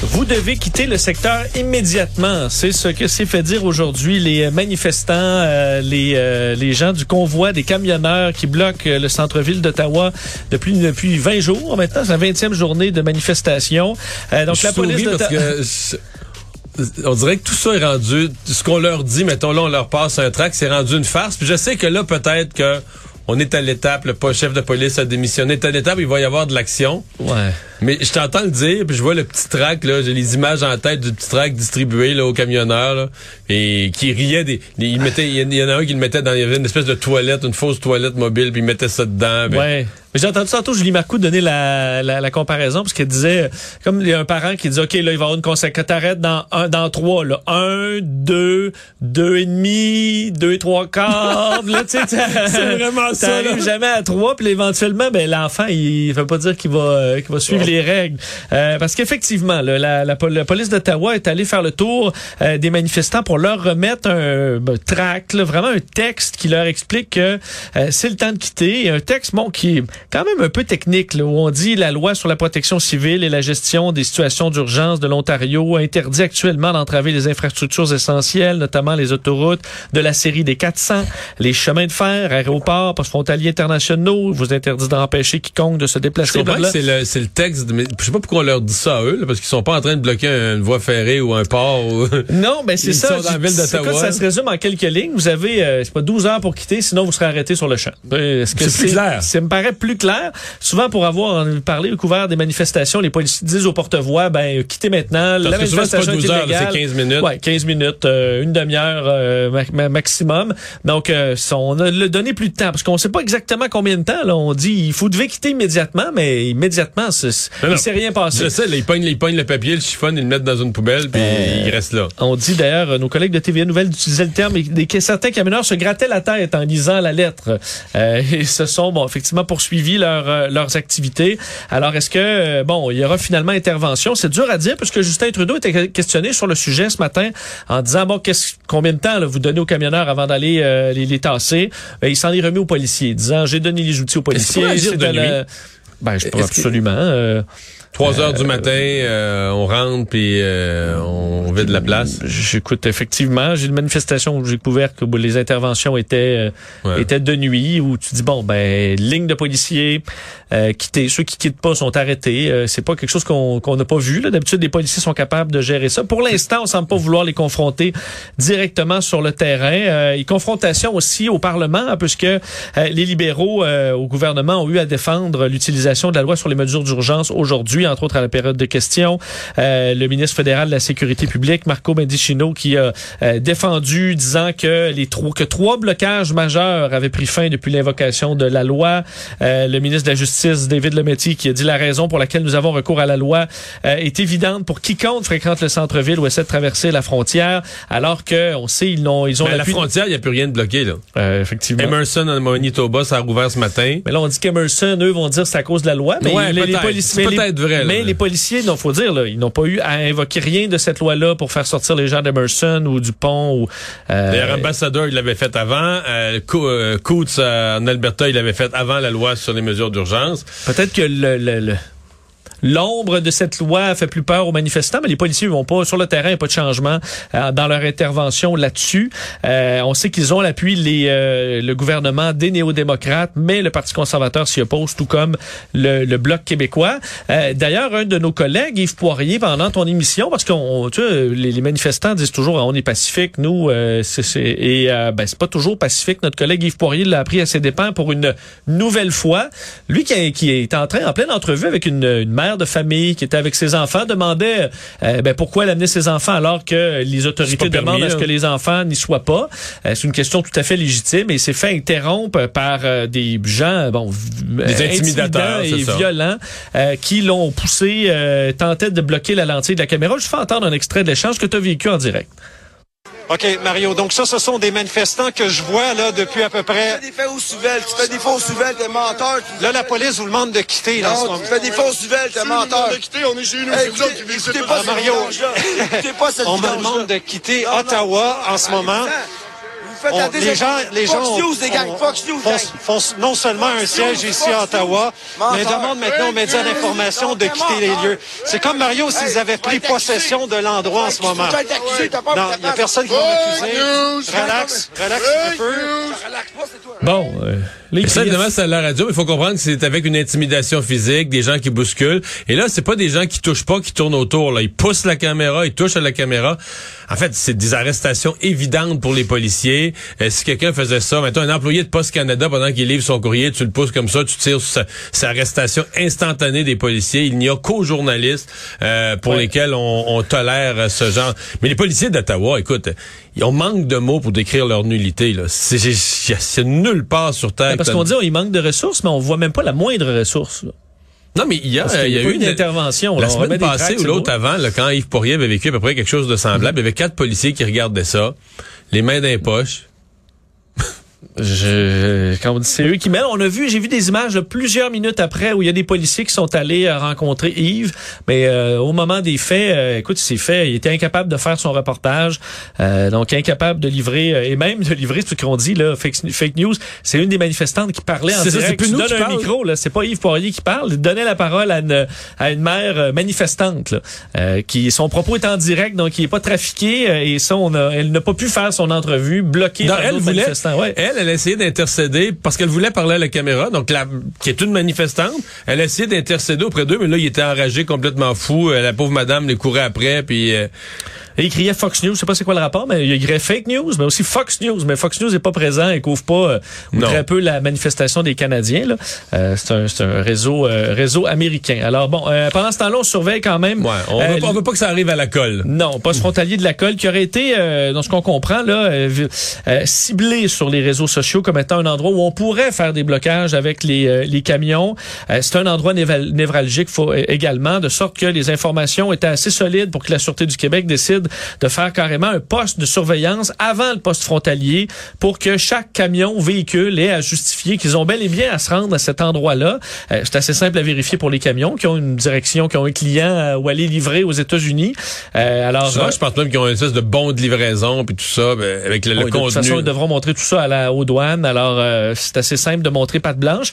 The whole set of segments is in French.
Vous devez quitter le secteur immédiatement. C'est ce que s'est fait dire aujourd'hui les manifestants, euh, les, euh, les gens du convoi des camionneurs qui bloquent euh, le centre-ville d'Ottawa depuis, depuis 20 jours maintenant. C'est la 20e journée de manifestation. donc Je la police parce que on dirait que tout ça est rendu, ce qu'on leur dit, mettons là, on leur passe un trac, c'est rendu une farce. Puis je sais que là, peut-être que on est à l'étape, le chef de police a démissionné, est à l'étape, il va y avoir de l'action. Ouais. Mais je t'entends le dire, puis je vois le petit trac, là, j'ai les images en tête du petit trac distribué là, aux camionneurs, là, et qui riait des. Il, mettait, il y en a un qui le mettait dans il y avait une espèce de toilette, une fausse toilette mobile, puis il mettait ça dedans. Ben. Ouais. Mais j'ai entendu tantôt Julie Marcoux donner la, la, la comparaison, parce qu'elle disait, comme il y a un parent qui dit OK, là, il va y avoir une conséquence. T'arrêtes dans un, dans trois, là. Un, deux, deux et demi, deux et trois quarts. là, tu sais, c'est vraiment ça. T'arrives jamais à trois, puis éventuellement, ben, l'enfant, il, il veut pas dire qu'il va, euh, qu'il va suivre les règles. Euh, parce qu'effectivement, la, la, la, police d'Ottawa est allée faire le tour euh, des manifestants pour leur remettre un ben, tract, vraiment un texte qui leur explique que euh, c'est le temps de quitter. un texte, bon, qui est quand même un peu technique, là, où on dit la loi sur la protection civile et la gestion des situations d'urgence de l'Ontario interdit actuellement d'entraver les infrastructures essentielles, notamment les autoroutes de la série des 400, les chemins de fer, aéroports, postes frontaliers internationaux, vous interdit d'empêcher quiconque de se déplacer. C'est le, le texte, mais je sais pas pourquoi on leur dit ça à eux, là, parce qu'ils sont pas en train de bloquer une voie ferrée ou un port. Ou... Non, ben c'est ça. Sont dans la ville d'Ottawa. Ça se résume en quelques lignes? Vous avez, euh, c'est pas 12 heures pour quitter, sinon vous serez arrêté sur le champ. Est-ce que c'est plus clair? Ça me paraît plus clair. Souvent, pour avoir parlé au couvert des manifestations, les policiers disent aux porte-voix, ben quittez maintenant. Parce la manifestation est, pas 12 heures, c'est 15 minutes. Ouais, 15 minutes, euh, une demi-heure euh, maximum. Donc, on a le donné plus de temps parce qu'on sait pas exactement combien de temps. Là, on dit, il faut devez quitter immédiatement, mais immédiatement, il s'est rien passé. C'est ça, ils pognent, ils pognent le papier, le chiffon, ils le mettent dans une poubelle, puis euh, il reste là. On dit d'ailleurs, nos collègues de TVA Nouvelle utilisaient le terme, et certains camionneurs se grattaient la tête en lisant la lettre. Euh, et se sont, bon, effectivement, poursuivis leur, euh, leurs activités. Alors, est-ce que, euh, bon, il y aura finalement intervention? C'est dur à dire, puisque Justin Trudeau était questionné sur le sujet ce matin en disant, bon, combien de temps là, vous donnez aux camionneurs avant d'aller les, les, tasser? il s'en est remis aux policiers, disant, j'ai donné les outils aux policiers. Ben, je peux absolument. Euh, 3 heures du matin, euh, on rentre puis euh, on vide la place. J'écoute effectivement. J'ai une manifestation où j'ai couvert que les interventions étaient euh, étaient de nuit où tu dis bon ben ligne de policiers euh, ceux qui quittent pas sont arrêtés. c'est pas quelque chose qu'on qu'on n'a pas vu. D'habitude les policiers sont capables de gérer ça. Pour l'instant, on semble pas vouloir les confronter directement sur le terrain. et confrontation aussi au Parlement hein, puisque les libéraux au gouvernement ont eu à défendre l'utilisation de la loi sur les mesures d'urgence aujourd'hui entre autres à la période de questions. Euh, le ministre fédéral de la Sécurité publique, Marco Mendicino, qui a euh, défendu, disant que les trois, que trois blocages majeurs avaient pris fin depuis l'invocation de la loi. Euh, le ministre de la Justice, David Lemetti, qui a dit la raison pour laquelle nous avons recours à la loi est évidente pour quiconque fréquente le centre-ville ou essaie de traverser la frontière, alors que on sait ils ont ils ont la frontière, il n'y a plus rien de bloqué là. effectivement. Emerson en Manitoba, ça a rouvert ce matin. Mais là on dit qu'Emerson eux vont dire c'est à cause de la loi, mais les, policiers peut-être vrai mais les policiers, il faut dire, là, ils n'ont pas eu à invoquer rien de cette loi-là pour faire sortir les gens d'Emerson ou du pont. Ou, euh, D'ailleurs, ambassadeur, il l'avait fait avant. Euh, euh Coates euh, en Alberta, il l'avait fait avant la loi sur les mesures d'urgence. Peut-être que le, l'ombre de cette loi fait plus peur aux manifestants, mais les policiers vont pas sur le terrain, il n'y a pas de changement euh, dans leur intervention là-dessus. Euh, on sait qu'ils ont l'appui les euh, le gouvernement des néo-démocrates, mais le Parti conservateur s'y oppose, tout comme le, le bloc québécois. D'ailleurs, un de nos collègues, Yves Poirier, pendant ton émission, parce qu'on, tu sais, les, manifestants disent toujours on est pacifique, nous, c'est, et ben c'est pas toujours pacifique. Notre collègue Yves Poirier l'a appris à ses dépens pour une nouvelle fois. Lui qui, qui est en train, en pleine entrevue avec une, une mère de famille qui était avec ses enfants, demandait euh, ben, pourquoi elle amenait ses enfants alors que les autorités demandent à ce que les enfants n'y soient pas? Euh, c'est une question tout à fait légitime et il s'est fait interrompre par euh, des gens bon des intimidateurs et violents qui l'ont poussé, tentaient de bloquer la lentille de la caméra. Je fais entendre un extrait de l'échange que tu as vécu en direct. OK, Mario. Donc ça, ce sont des manifestants que je vois là depuis à peu près. Tu fais des fausses nouvelles. Tu fais des fausses nouvelles, t'es menteur. Là, la police vous demande de quitter. Là, non, tu fais des fausses nouvelles, t'es menteur. de quitter, on est chez nous. Hey, écoutez, pas, Mario. pas cette On me demande de quitter Ottawa en ce moment les gens, les gens font, non seulement un siège ici à Ottawa, mais demandent maintenant aux médias d'information de quitter les lieux. C'est comme Mario s'ils avaient pris possession de l'endroit en ce moment. Non, il n'y a personne qui va m'accuser. Relax, relax un peu. Bon, euh, ça, évidemment, c'est à la radio, mais il faut comprendre que c'est avec une intimidation physique, des gens qui bousculent. Et là, c'est pas des gens qui touchent pas, qui tournent autour. Là. Ils poussent la caméra, ils touchent à la caméra. En fait, c'est des arrestations évidentes pour les policiers. Euh, si quelqu'un faisait ça, maintenant un employé de Poste Canada, pendant qu'il livre son courrier, tu le pousses comme ça, tu tires sur sa, arrestation instantanée des policiers. Il n'y a qu'aux journalistes euh, pour lesquels on, on, tolère ce genre. Mais les policiers d'Ottawa, écoute, on manque de mots pour décrire leur nullité. C'est nulle part sur Terre. parce qu'on dit qu'il manque de ressources, mais on voit même pas la moindre ressource. Non, mais il y a, il y a eu une, intervention. La semaine passée ou l'autre avant, quand Yves Poirier avait vécu à peu près quelque chose de semblable, il y avait quatre policiers qui regardaient ça, les mains dans les poches, je, quand c'est eux qui mêlent. On a vu, j'ai vu des images de plusieurs minutes après où il y a des policiers qui sont allés euh, rencontrer Yves, mais euh, au moment des faits, euh, écoute, c'est fait, il était incapable de faire son reportage, donc incapable de livrer et même de livrer ce qu'on dit là, fake, news. C'est une des manifestantes qui parlait en direct. C'est plus un micro là, c'est pas Yves Poirier qui parle. Il donnait la parole à une, à une mère manifestante là, qui son propos est en direct, donc il est pas trafiqué et ça, on a, elle n'a pas pu faire son entrevue bloquée par elle voulait, manifestants. Ouais. Elle, elle a essayé d'intercéder parce qu'elle voulait parler à la caméra, donc la, qui est une manifestante. Elle a essayé d'intercéder auprès d'eux, mais là, il était enragé, complètement fou. Euh, la pauvre madame les courait après, puis... Euh, et il criait Fox News, je sais pas c'est quoi le rapport, mais il écrivait Fake News, mais aussi Fox News. Mais Fox News n'est pas présent et couvre pas euh, ou très peu la manifestation des Canadiens. Là. Euh, c'est un, un, réseau euh, réseau américain. Alors bon, euh, pendant ce temps-là, on surveille quand même. Ouais, on, veut pas, veut pas que ça arrive à la colle. Non, pas ce frontalier de la colle qui aurait été, dans ce qu'on comprend là, ciblé sur les réseaux sociaux comme étant un endroit où on pourrait faire des blocages avec les, les camions. c'est un endroit névralgique faut, également, de sorte que les informations étaient assez solides pour que la Sûreté du Québec décide de faire carrément un poste de surveillance avant le poste frontalier pour que chaque camion véhicule ait à justifier qu'ils ont bel et bien à se rendre à cet endroit-là. Euh, c'est assez simple à vérifier pour les camions qui ont une direction, qui ont un client euh, où aller livrer aux États-Unis. Euh, alors, ça, je pense même qu'ils ont une espèce de bon de livraison puis tout ça ben, avec le, contenu. De toute façon, ils devront montrer tout ça à la aux douanes. Alors, c'est assez simple de montrer patte blanche.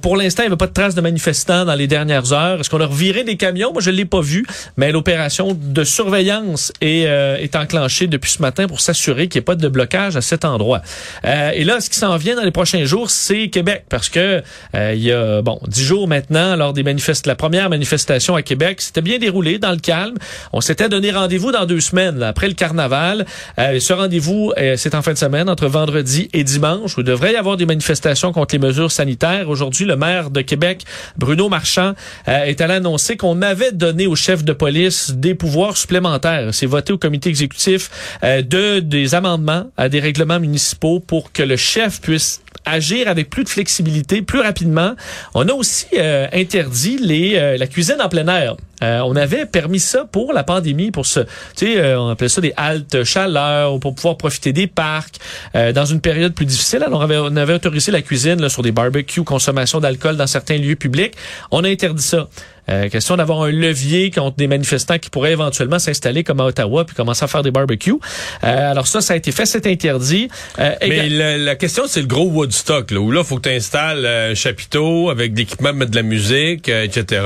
pour l'instant, il n'y avait pas de traces de manifestants dans les dernières heures. Est-ce qu'on a reviré des camions? Moi, je l'ai pas vu, mais l'opération de surveillance est, euh, est enclenché depuis ce matin pour s'assurer qu'il n'y ait pas de blocage à cet endroit. Euh, et là, ce qui s'en vient dans les prochains jours, c'est Québec, parce que euh, il y a bon dix jours maintenant, lors des manifestations, la première manifestation à Québec, c'était bien déroulé dans le calme. On s'était donné rendez-vous dans deux semaines, après le carnaval. ce rendez-vous, c'est en fin de semaine, entre vendredi et dimanche, où il devrait y avoir des manifestations contre les mesures sanitaires. Aujourd'hui, le maire de Québec, Bruno Marchand, est allé annoncer qu'on avait donné au chef de police des pouvoirs supplémentaires. C'est voté au comité exécutif euh, de des amendements à des règlements municipaux pour que le chef puisse agir avec plus de flexibilité, plus rapidement. On a aussi euh, interdit les euh, la cuisine en plein air. on avait permis ça pour la pandémie, pour ce, tu sais, on appelait ça des haltes chaleur, pour pouvoir profiter des parcs dans une période plus difficile. Alors on avait, on avait autorisé la cuisine là, sur des barbecues, consommation d'alcool dans certains lieux publics. On a interdit ça. Euh, question d'avoir un levier contre des manifestants qui pourraient éventuellement s'installer comme à Ottawa puis commencer à faire des barbecues. Euh, alors ça, ça a été fait, c'est interdit. Euh, Mais la, la, question, c'est le gros Woodstock, là, où là, faut que tu installes un chapiteau avec de l'équipement, mettre de la musique, etc.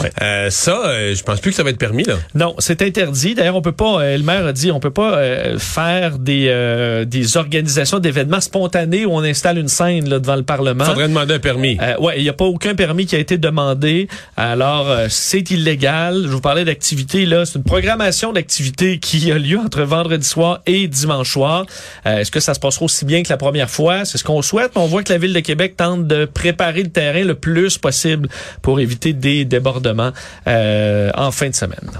Ouais. ça, je pense plus que ça va être permis, là. Non, c'est interdit. D'ailleurs, on peut pas, le maire a dit, on peut pas faire des, des organisations d'événements spontanés où on installe une scène là, devant le Parlement. Faudrait demander un permis. ouais, il n'y a pas aucun permis qui a été demandé. Alors, c'est illégal. Je vous parlais d'activité, là. C'est une programmation d'activité qui a lieu entre vendredi soir et dimanche soir. Euh, est-ce que ça se passera aussi bien que la première fois? C'est ce qu'on souhaite. On voit que la Ville de Québec tente de préparer le terrain le plus possible pour éviter des débordements euh, en fin de semaine.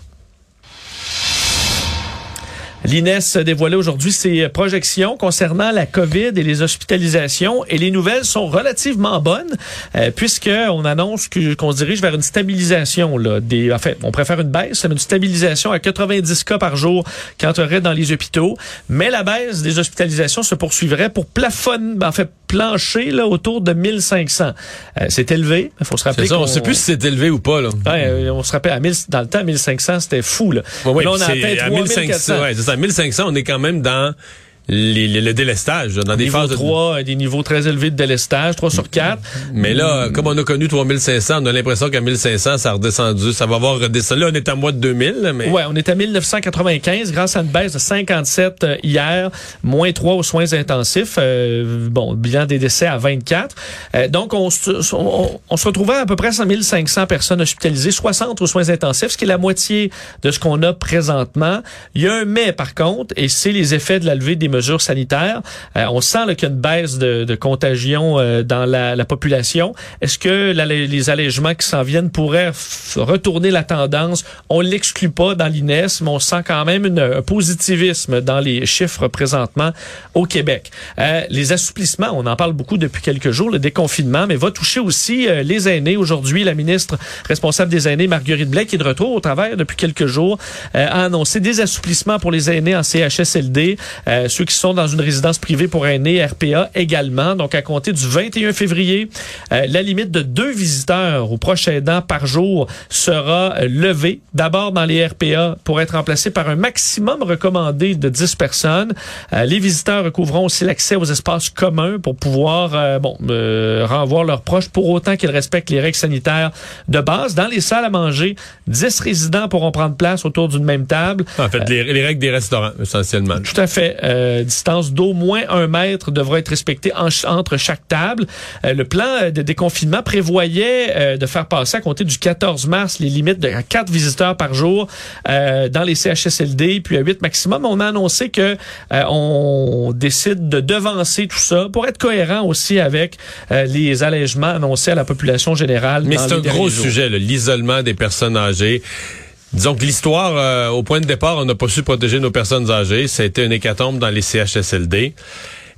L'INES dévoilait aujourd'hui ses projections concernant la COVID et les hospitalisations et les nouvelles sont relativement bonnes euh, puisque on annonce qu'on se dirige vers une stabilisation des en fait, on préfère une baisse, mais une stabilisation à 90 cas par jour qui entrerait dans les hôpitaux, mais la baisse des hospitalisations se poursuivrait pour plafonner plancher là autour de 1500. Euh, c'est élevé, il faut se rappeler ça, on sait plus si c'est élevé ou pas là. Ouais, euh, on se rappelle à 1000 dans le temps 1500 c'était fou là. Ouais, là on a atteint 3400. Ouais, c'est ça 1500, on est quand même dans le délestage dans des phases 3, des niveaux très élevés de délestage, 3 sur 4. Mais là, comme on a connu 3500, on a l'impression qu'à 1500, ça a redescendu. Ça va avoir redescendu. Là, on est à mois de 2000. Mais... Ouais, on est à 1995 grâce à une baisse de 57 euh, hier, moins 3 aux soins intensifs. Euh, bon, bilan des décès à 24. Euh, donc, on, on, on, se retrouvait à peu près à 1500 personnes hospitalisées, 60 aux soins intensifs, ce qui est la moitié de ce qu'on a présentement. Il y a un mais, par contre, et c'est les effets de la levée des mesures sanitaires. Euh, on sent qu'il y a une baisse de, de contagion euh, dans la, la population. Est-ce que les allègements qui s'en viennent pourraient retourner la tendance? On l'exclut pas dans l'INES, mais on sent quand même un positivisme dans les chiffres présentement au Québec. Euh, les assouplissements, on en parle beaucoup depuis quelques jours, le déconfinement, mais va toucher aussi euh, les aînés. Aujourd'hui, la ministre responsable des aînés, Marguerite Blais, qui est de retour au travail depuis quelques jours, a annoncé des assouplissements pour les aînés en CHSLD, ceux qui sont dans une résidence privée pour aînés, RPA également. Donc, à compter du 21 février, euh, la limite de deux visiteurs au proche aidant par jour sera euh, levée. D'abord dans les RPA pour être remplacé par un maximum recommandé de 10 personnes. Euh, les visiteurs recouvreront aussi l'accès aux espaces communs pour pouvoir bon renvoyer leurs proches pour autant qu'ils respectent les règles sanitaires de base. Dans les salles à manger, 10 résidents pourront prendre place autour d'une même table. En fait, les, les, règles des restaurants, essentiellement. Tout à fait distance d'au moins un mètre devra être respectée entre chaque table. Euh, le plan de déconfinement prévoyait euh, de faire passer à compter du 14 mars les limites de 4 visiteurs par jour euh, dans les CHSLD, puis à 8 maximum. On a annoncé que on décide de devancer tout ça pour être cohérent aussi avec les allègements annoncés à la population générale. Mais c'est un gros sujet, l'isolement des personnes âgées. Disons que l'histoire, euh, au point de départ, on n'a pas su protéger nos personnes âgées. Ça a été une hécatombe dans les CHSLD.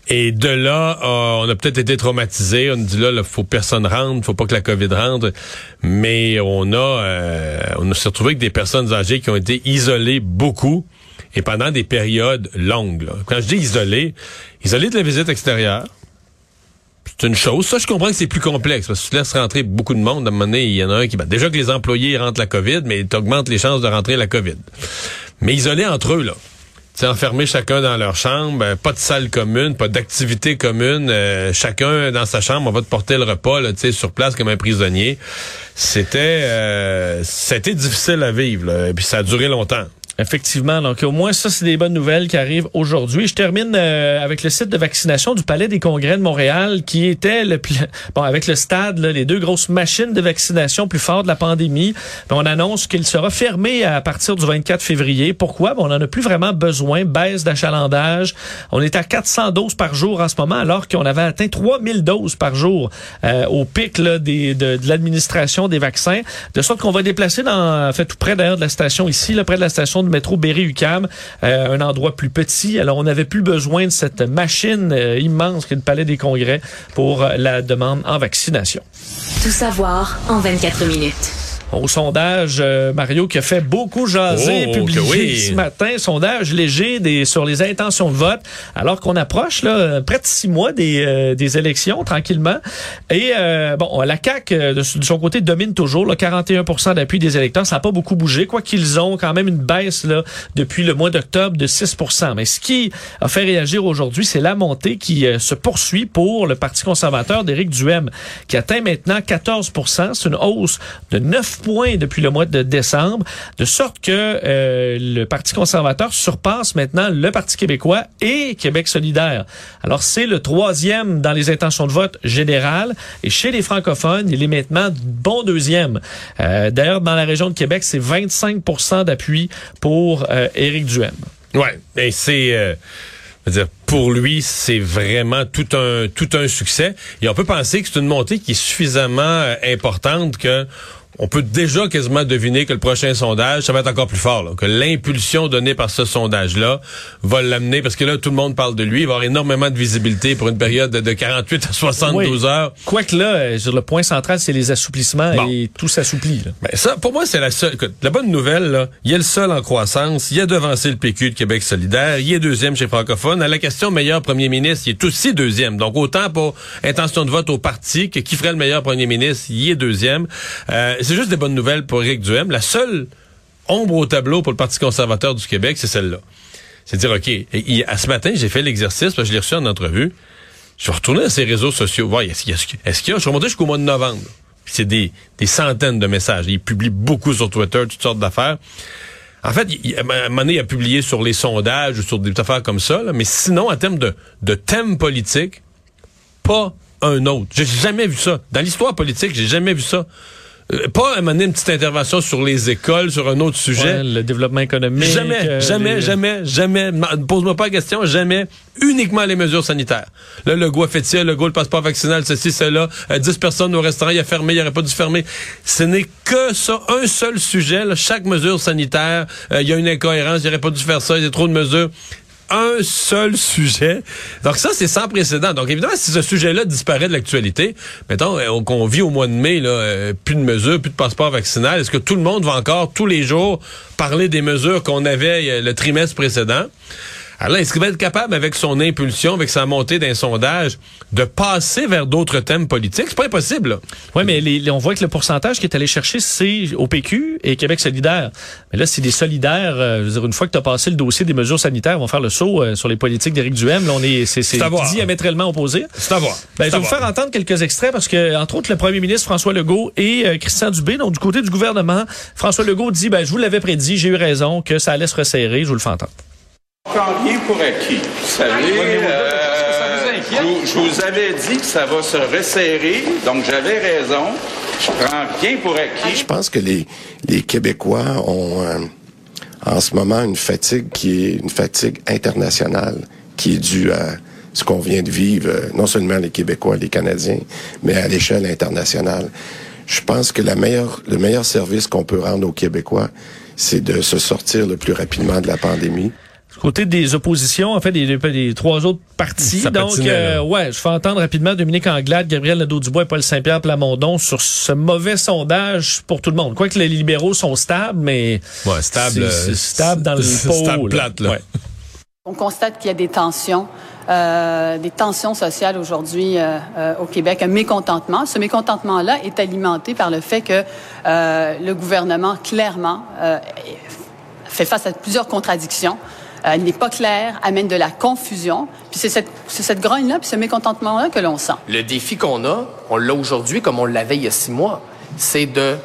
Et de là, euh, on a peut-être été traumatisés. On dit là, il faut personne rentre, faut pas que la COVID rentre. Mais on a, euh, on s'est retrouvé avec des personnes âgées qui ont été isolées beaucoup et pendant des périodes longues. Quand je dis isolées, isolées de la visite extérieure, c'est une chose. Ça, je comprends que c'est plus complexe parce que tu laisses rentrer beaucoup de monde. À un moment donné, il y en a un qui... Ben, déjà que les employés rentrent la COVID, mais tu augmentes les chances de rentrer la COVID. Mais isolés entre eux, là. C'est enfermés chacun dans leur chambre, ben, pas de salle commune, pas d'activité commune, euh, chacun dans sa chambre, on va te porter le repas là, sur place comme un prisonnier. C'était euh, c'était difficile à vivre, là, et puis ça a duré longtemps. Effectivement, donc au moins ça, c'est des bonnes nouvelles qui arrivent aujourd'hui. Je termine euh, avec le site de vaccination du Palais des Congrès de Montréal, qui était le bon avec le stade, les deux grosses machines de vaccination plus fortes de la pandémie. on annonce qu'il sera fermé à partir du 24 février. Pourquoi? On en a plus vraiment besoin. Baisse d'achalandage. On est à 400 doses par jour en ce moment, alors qu'on avait atteint 3000 doses par jour euh, au pic là, de, de l'administration des vaccins. De sorte qu'on va déplacer dans, en fait, tout près d'ailleurs de la station ici, là, près de la station de métro Berry-UQAM, euh, un endroit plus petit. Alors, on n'avait plus besoin de cette machine euh, immense qu'est le Palais des Congrès pour euh, la demande en vaccination. Tout savoir en 24 minutes au sondage, euh, Mario, qui a fait beaucoup jaser, Oh, publié oui. ce matin, sondage léger des, sur les intentions de vote, alors qu'on approche là, près de six mois des, euh, des élections, tranquillement. Et euh, bon, la CAQ, euh, de, de son côté, domine toujours, là, 41 d'appui des électeurs. Ça n'a pas beaucoup bougé, quoi qu'ils ont quand même une baisse là, depuis le mois d'octobre de 6% Mais ce qui a fait réagir aujourd'hui, c'est la montée qui euh, se poursuit pour le Parti conservateur d'Éric Duhem, qui atteint maintenant 14 C'est une hausse de 9 points depuis le mois de décembre, de sorte que euh, le Parti conservateur surpasse maintenant le Parti québécois et Québec solidaire. Alors, c'est le troisième dans les intentions de vote générales. Et chez les francophones, il est maintenant bon deuxième. Euh, D'ailleurs, dans la région de Québec, c'est 25% d'appui pour euh, Éric Duhem. Ouais, et c'est euh, dire pour lui, c'est vraiment tout un tout un succès. Et on peut penser que c'est une montée qui est suffisamment euh, importante que on peut déjà quasiment deviner que le prochain sondage, ça va être encore plus fort. là, que l'impulsion donnée par ce sondage-là va l'amener, parce que là, tout le monde parle de lui. Il va avoir énormément de visibilité pour une période de, de 48 à 72 Oui. heures. Quoique là, euh, sur le point central, c'est les assouplissements Bon. et tout s'assouplit. Ben ça, pour moi, c'est la seule. écoute, la bonne nouvelle, là, il est le seul en croissance. Il a devancé le PQ de Québec solidaire. Il est deuxième chez francophone. À la question meilleur premier ministre, il est aussi deuxième. Donc, autant pour intention de vote au parti que qui ferait le meilleur premier ministre, il est deuxième. Euh, c'est juste des bonnes nouvelles pour Éric Duhem. La seule ombre au tableau pour le Parti conservateur du Québec, c'est celle-là. C'est dire, OK, à ce matin, j'ai fait l'exercice, parce que je l'ai reçu en entrevue. Je vais retourner à ses réseaux sociaux, voir, est-ce qu'il y y a, je suis remonté jusqu'au mois de novembre. C'est des, des centaines de messages. Il publie beaucoup sur Twitter, toutes sortes d'affaires. En fait, à un moment donné, il a publié sur les sondages ou sur des affaires comme ça, mais sinon, en termes de, de thème politique, pas un autre. J'ai jamais vu ça. Dans l'histoire politique, j'ai jamais vu ça. Euh, pas à donné, une petite intervention sur les écoles, sur un autre sujet. Ouais, le développement économique. Jamais, euh, jamais, les- jamais, jamais. Ma- Pose-moi pas la question, jamais. Uniquement les mesures sanitaires. Là, le goût a fait ça, le goût, le passeport vaccinal, ceci, cela. Euh, 10 personnes au restaurant, il a fermé, il aurait pas dû fermer. Ce n'est que ça, un seul sujet. là. chaque mesure sanitaire, euh, il y a une incohérence, il aurait pas dû faire ça, il y a trop de mesures. Un seul sujet. Donc ça, c'est sans précédent. Donc évidemment, si ce sujet-là disparaît de l'actualité, mettons euh, qu'on vit au mois de mai, euh, plus de mesures, plus de passeport vaccinal, est-ce que tout le monde va encore tous les jours parler des mesures qu'on avait euh, le trimestre précédent? Alors là, est-ce qu'il va être capable, avec son impulsion, avec sa montée d'un sondage, de passer vers d'autres thèmes politiques? C'est pas impossible. là. Oui, mais les- les- on voit que le pourcentage qui est allé chercher, c'est au PQ et Québec solidaire. Mais là, c'est des solidaires. euh, je veux dire, une fois que tu as passé le dossier des mesures sanitaires, ils vont faire le saut euh, sur les politiques d'Éric Duhem. Là, on est, c'est, c'est C'est diamétralement opposé. C'est à voir. Ben, je vais vous faire entendre quelques extraits parce que, entre autres, le premier ministre François Legault et euh, Christian Dubé, donc du côté du gouvernement, François Legault dit, ben, je vous l'avais prédit, j'ai eu raison, que ça allait se resserrer. Je vous le fais entendre. Prends rien pour acquis. Vous savez, euh, je, vous- je vous avais dit que ça va se resserrer, donc j'avais raison. Je prends rien pour acquis. Je pense que les, les Québécois ont euh, en ce moment une fatigue qui est une fatigue internationale qui est due à ce qu'on vient de vivre, euh, non seulement les Québécois, les Canadiens, mais à l'échelle internationale. Je pense que la meilleure, le meilleur service qu'on peut rendre aux Québécois, c'est de se sortir le plus rapidement de la pandémie. Côté des oppositions, en fait, des, des- des trois autres partis. Donc, euh, ouais, je fais entendre rapidement Dominique Anglade, Gabriel Nadeau-Dubois et Paul Saint-Pierre Plamondon sur ce mauvais sondage pour tout le monde. Quoique les libéraux sont stables, mais Ouais, stable. c'est- euh, c'est stable dans le c'est pot. Stable là. plate, là. Ouais. On constate qu'il y a des tensions, euh, des tensions sociales aujourd'hui euh, euh, au Québec, un mécontentement. Ce mécontentement-là est alimenté par le fait que euh, le gouvernement, clairement, euh, fait face à plusieurs contradictions, euh, n'est pas clair, amène de la confusion. Puis c'est cette, c'est cette grogne-là, puis ce mécontentement-là que l'on sent. Le défi qu'on a, on l'a aujourd'hui comme on l'avait il y a six mois, c'est de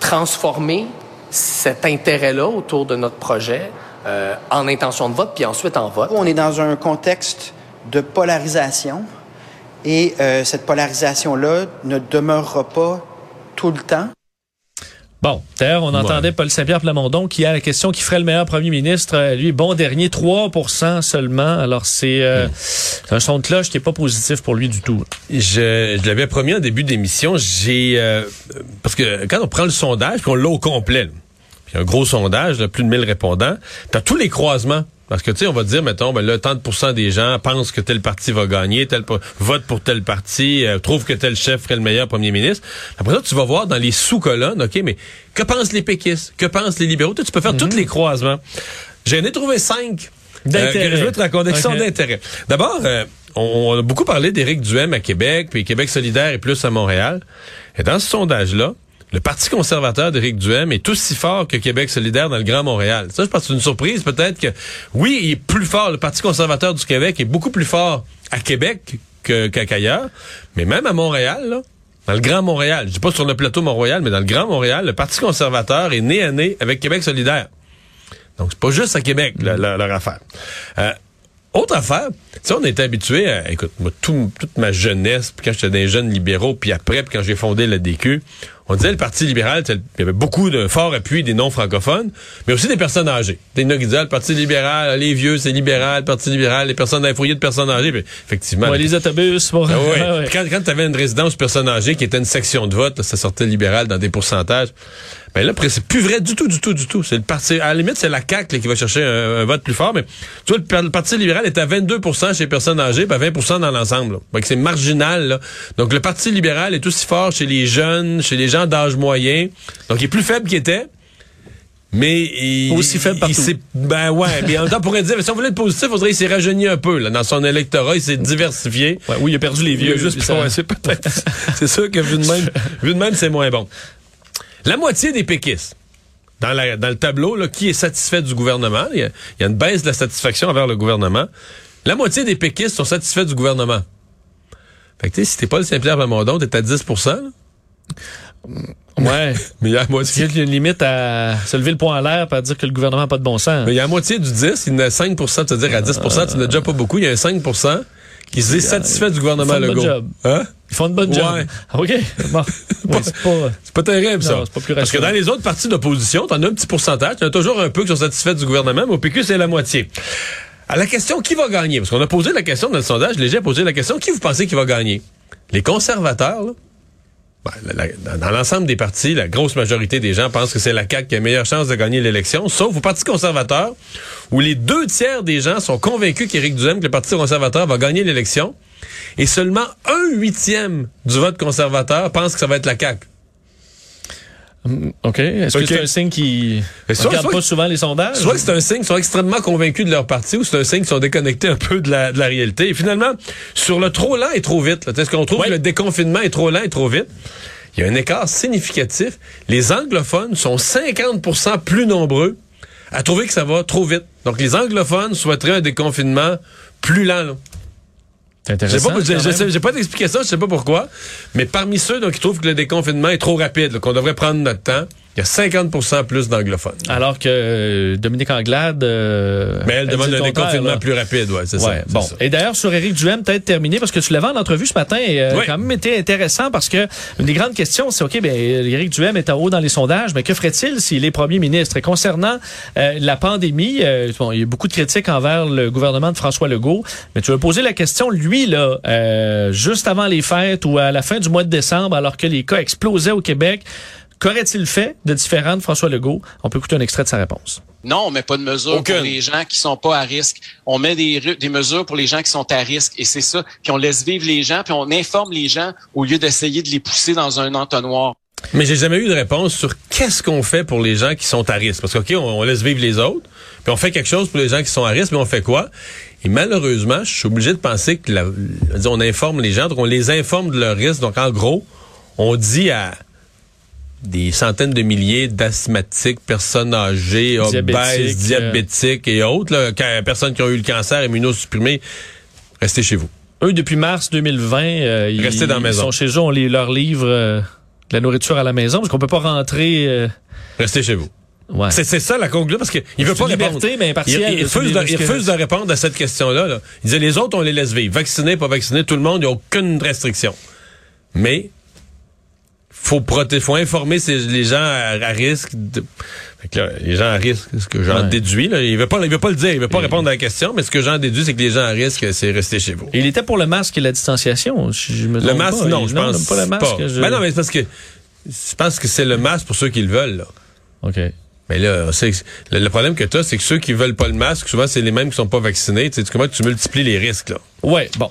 transformer cet intérêt-là autour de notre projet euh, en intention de vote, puis ensuite en vote. On est dans un contexte de polarisation et euh, cette polarisation-là ne demeurera pas tout le temps. Bon, d'ailleurs, on entendait Paul Saint-Pierre Plamondon qui a la question qui ferait le meilleur premier ministre. Euh, Lui, bon dernier, 3% seulement. Alors, c'est euh, c'est un son de cloche qui est pas positif pour lui du tout. Je, je l'avais promis en début d'émission, j'ai euh, parce que quand on prend le sondage, qu'on l'a au complet, là, puis un gros sondage, là, plus de 1000 répondants, t'as tous les croisements Parce que, tu sais, on va dire, mettons, ben là, tant de des gens pensent que tel parti va gagner, tel vote pour tel parti, euh, trouve que tel chef ferait le meilleur premier ministre. Après ça, tu vas voir dans les sous-colonnes, OK, mais que pensent les péquistes? Que pensent les libéraux? Tu, peux faire tous les croisements. J'en ai trouvé cinq. Euh, que je veux te raconter qui sont d'intérêt. D'abord, euh, on, on, a beaucoup parlé d'Éric Duhem à Québec, puis Québec solidaire et plus à Montréal. Et dans ce sondage-là, le Parti conservateur d'Éric Duhem est aussi fort que Québec solidaire dans le Grand Montréal. Ça, je pense que c'est une surprise. Peut-être que, oui, il est plus fort. Le Parti conservateur du Québec est beaucoup plus fort à Québec qu'ailleurs. mais même à Montréal, dans le Grand Montréal, je dis pas sur le plateau Mont-Royal, mais dans le Grand Montréal, le Parti conservateur est né à nez avec Québec solidaire. Donc, c'est pas juste à Québec, leur affaire. Euh, autre affaire, tu on était habitué à, écoute, moi, toute ma jeunesse, puis quand j'étais des jeunes libéraux, puis après, puis quand j'ai fondé la DQ, on disait le Parti libéral, il y avait beaucoup de forts appuis des non-francophones, mais aussi des personnes âgées. Des gens qui disaient, le Parti libéral, les vieux, c'est libéral, le Parti libéral, les personnes dans de personnes âgées. Puis, effectivement. les autobus. Bon. Ah quand, quand tu avais une résidence personnes âgées qui était une section de vote, ça sortait libéral dans des pourcentages. Ben là, c'est plus vrai du tout, du tout, du tout. C'est le parti. À la limite, c'est la CAQ qui va chercher un, vote plus fort, mais tu vois, le, Parti libéral est à 22% chez les personnes âgées, puis à 20% dans l'ensemble. Donc c'est marginal. Là. Donc le Parti libéral est aussi fort chez les jeunes, chez les gens d'âge moyen. Donc il est plus faible qu'il était. Mais il, aussi faible partout. Il ben ouais, mais en même temps, pourrait dire, si on voulait être positif, il faudrait qu'il s'est rajeuni un peu là, dans son électorat, il s'est diversifié. Ouais, oui, il a perdu les vieux. juste c'est peut-être. c'est sûr que vu de même, vu de même, c'est moins bon. La moitié des péquistes, dans, dans le tableau, là, qui est satisfait du gouvernement, il y, a, une baisse de la satisfaction envers le gouvernement. La moitié des péquistes sont satisfaits du gouvernement. Fait que, si t'es pas le Saint-Pierre Plamondon, t'es à 10 là. Ouais. mais il y a la moitié. Il y a une limite à se lever le poing en l'air et dire que le gouvernement n'a pas de bon sens. Mais il y a la moitié du 10, il y a 5% de te dire à 10% tu n'as déjà pas beaucoup. Il y a un 5% qui se dit satisfait du gouvernement Legault. Job. Hein? Ils font une bonne job. Ouais. OK. Bon. c'est pas, pas, terrible, ça. Pas plus Parce que dans les autres partis d'opposition, t'en as un petit pourcentage. T'en as toujours un peu qui sont satisfaits du gouvernement, mais au PQ, c'est la moitié. À la question qui va gagner, parce qu'on a posé la question dans le sondage, Léger a posé la question qui vous pensez qui va gagner? Les conservateurs, là, ben, dans l'ensemble des partis, la grosse majorité des gens pensent que c'est la CAQ qui a meilleure chance de gagner l'élection, sauf au Parti conservateur, où les deux tiers des gens sont convaincus qu'Éric Duhem, que le Parti conservateur va gagner l'élection, et seulement un huitième du vote conservateur pense que ça va être la CAQ. Mm, OK. Est-ce que c'est un signe qui ne regarde pas souvent les sondages? Soit que c'est un signe qu'ils sont extrêmement convaincus de leur parti ou c'est un signe qu'ils sont déconnectés un peu de la, de la réalité. Et finalement, sur le trop lent et trop vite, est-ce qu'on trouve que le déconfinement est trop lent et trop vite? Il y a un écart significatif. Les anglophones sont 50% plus nombreux à trouver que ça va trop vite. Donc, les anglophones souhaiteraient un déconfinement plus lent. Là. J'ai pas, d'explication, je sais pas pourquoi. Mais parmi ceux donc, qui trouvent que le déconfinement est trop rapide, qu'on devrait prendre notre temps, il y a 50% plus d'anglophones. Alors que euh, Dominique Anglade... Euh, mais elle, demande un déconfinement plus rapide, ouais, c'est ça. Bon. Et d'ailleurs, sur Éric Duhem, peut-être terminé, parce que tu l'avais en entrevue ce matin, et euh, quand même été intéressant, parce que une des grandes questions, c'est, OK, ben, Éric Duhem est en haut dans les sondages, mais que ferait-il s'il est premier ministre? Et concernant la pandémie, bon, il y a beaucoup de critiques envers le gouvernement de François Legault, mais tu veux poser la question, lui, là, juste avant les fêtes ou à la fin du mois de décembre, alors que les cas explosaient au Québec, Qu'aurait-il fait de différent de François Legault? On peut écouter un extrait de sa réponse. Non, on met pas de mesures pour les gens qui sont pas à risque. On met des, des mesures pour les gens qui sont à risque et c'est ça. Puis on laisse vivre les gens, puis on informe les gens au lieu d'essayer de les pousser dans un entonnoir. Mais j'ai jamais eu de réponse sur qu'est-ce qu'on fait pour les gens qui sont à risque. Parce que, on, laisse vivre les autres, puis on fait quelque chose pour les gens qui sont à risque, mais on fait quoi? Et malheureusement, je suis obligé de penser que on informe les gens, donc on les informe de leur risque. Donc en gros, on dit à des centaines de milliers d'asthmatiques, personnes âgées, obèses, diabétiques et autres, là, personnes qui ont eu le cancer immunosupprimé, restez chez vous. Eux, depuis mars 2020, euh, ils, dans maison. sont chez eux, on les, leur livre euh, de la nourriture à la maison parce qu'on peut pas rentrer. Euh, restez chez vous. Ouais. C'est, ça la conclusion parce qu'il veut pas répondre. Mais il, il, refuse de, répondre à cette question-là. Là. Il disait les autres on les laisse vivre, vaccinés, pas vaccinés, tout le monde, il n'y a aucune restriction. Mais faut protéger, faut informer les gens à, risque. De... les gens à risque, ce que j'en déduis, là, il veut pas, il veut pas le dire, il veut pas répondre à la question, mais ce que j'en déduis, c'est que les gens à risque, c'est rester chez vous. il était pour le masque et la distanciation. Je me le masque, non, je pense pas le masque. Ben non, mais c'est parce que je pense que c'est le masque pour ceux qui le veulent. Là. Ok. Mais là, c'est le, le problème que tu as, c'est que ceux qui veulent pas le masque, souvent, c'est les mêmes qui sont pas vaccinés. Tu sais, comment tu multiplies les risques, là? Ouais, bon.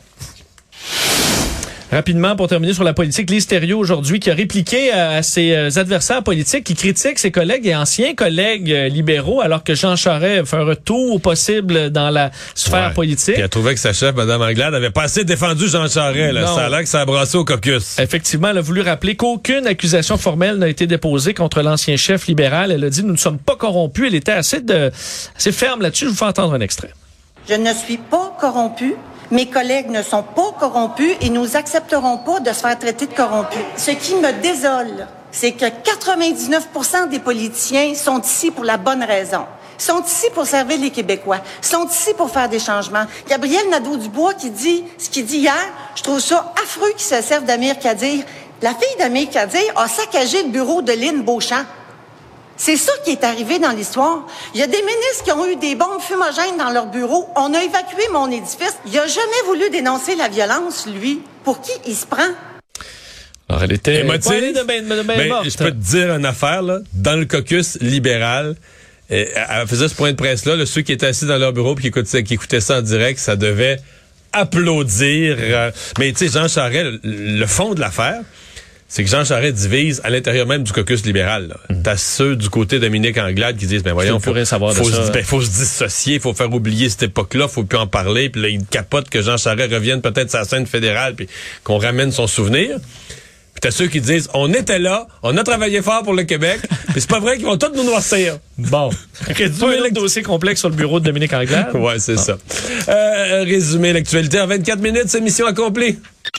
Rapidement, pour terminer sur la politique, Lise aujourd'hui qui a répliqué à ses euh, adversaires politiques qui critiquent ses collègues et anciens collègues euh, libéraux alors que Jean Charest fait un retour possible dans la sphère Ouais. politique. Puis elle trouvait que sa chef, Mme Anglade, avait pas assez défendu Jean Charest. Là. Non. Ça a l'air que ça a brassé au caucus. Effectivement, elle a voulu rappeler qu'aucune accusation formelle n'a été déposée contre l'ancien chef libéral. Elle a dit nous ne sommes pas corrompus. Elle était assez de assez ferme là-dessus. Je vous fais entendre un extrait. Je ne suis pas corrompu. Mes collègues ne sont pas corrompus et nous accepterons pas de se faire traiter de corrompus. Ce qui me désole, c'est que 99% des politiciens sont ici pour la bonne raison. Sont ici pour servir les Québécois. Sont ici pour faire des changements. Gabriel Nadeau-Dubois qui dit ce qu'il dit hier, je trouve ça affreux qu'il se serve d'Amir Kadir. La fille d'Amir Kadir a saccagé le bureau de Lynn Beauchamp. C'est ça qui est arrivé dans l'histoire. Il y a des ministres qui ont eu des bombes fumogènes dans leur bureau. On a évacué mon édifice. Il a jamais voulu dénoncer la violence, lui. Pour qui il se prend? Alors, elle était Émotive. de bain, de Mais morte. je peux te dire une affaire, là. Dans le caucus libéral, elle faisait ce point de presse-là, là, ceux qui étaient assis dans leur bureau et qui écoutaient, qui écoutaient ça en direct, ça devait applaudir. euh, mais tu sais, Jean Charest, le, le fond de l'affaire, c'est que Jean Charest divise à l'intérieur même du caucus libéral. là. T'as ceux du côté de Dominique Anglade qui disent, ben voyons, faut, savoir de faut, ça. se, ben, faut se dissocier, faut faire oublier cette époque-là, faut plus en parler. Puis là, il capote que Jean Charest revienne peut-être la scène fédérale, puis qu'on ramène son souvenir. Puis t'as ceux qui disent, on était là, on a travaillé fort pour le Québec, puis c'est pas vrai qu'ils vont tous nous noircir. Bon. Résumé le dossier complexe sur le bureau de Dominique Anglade. Ouais, c'est ça. Euh, résumé l'actualité en 24 minutes, c'est mission accomplie.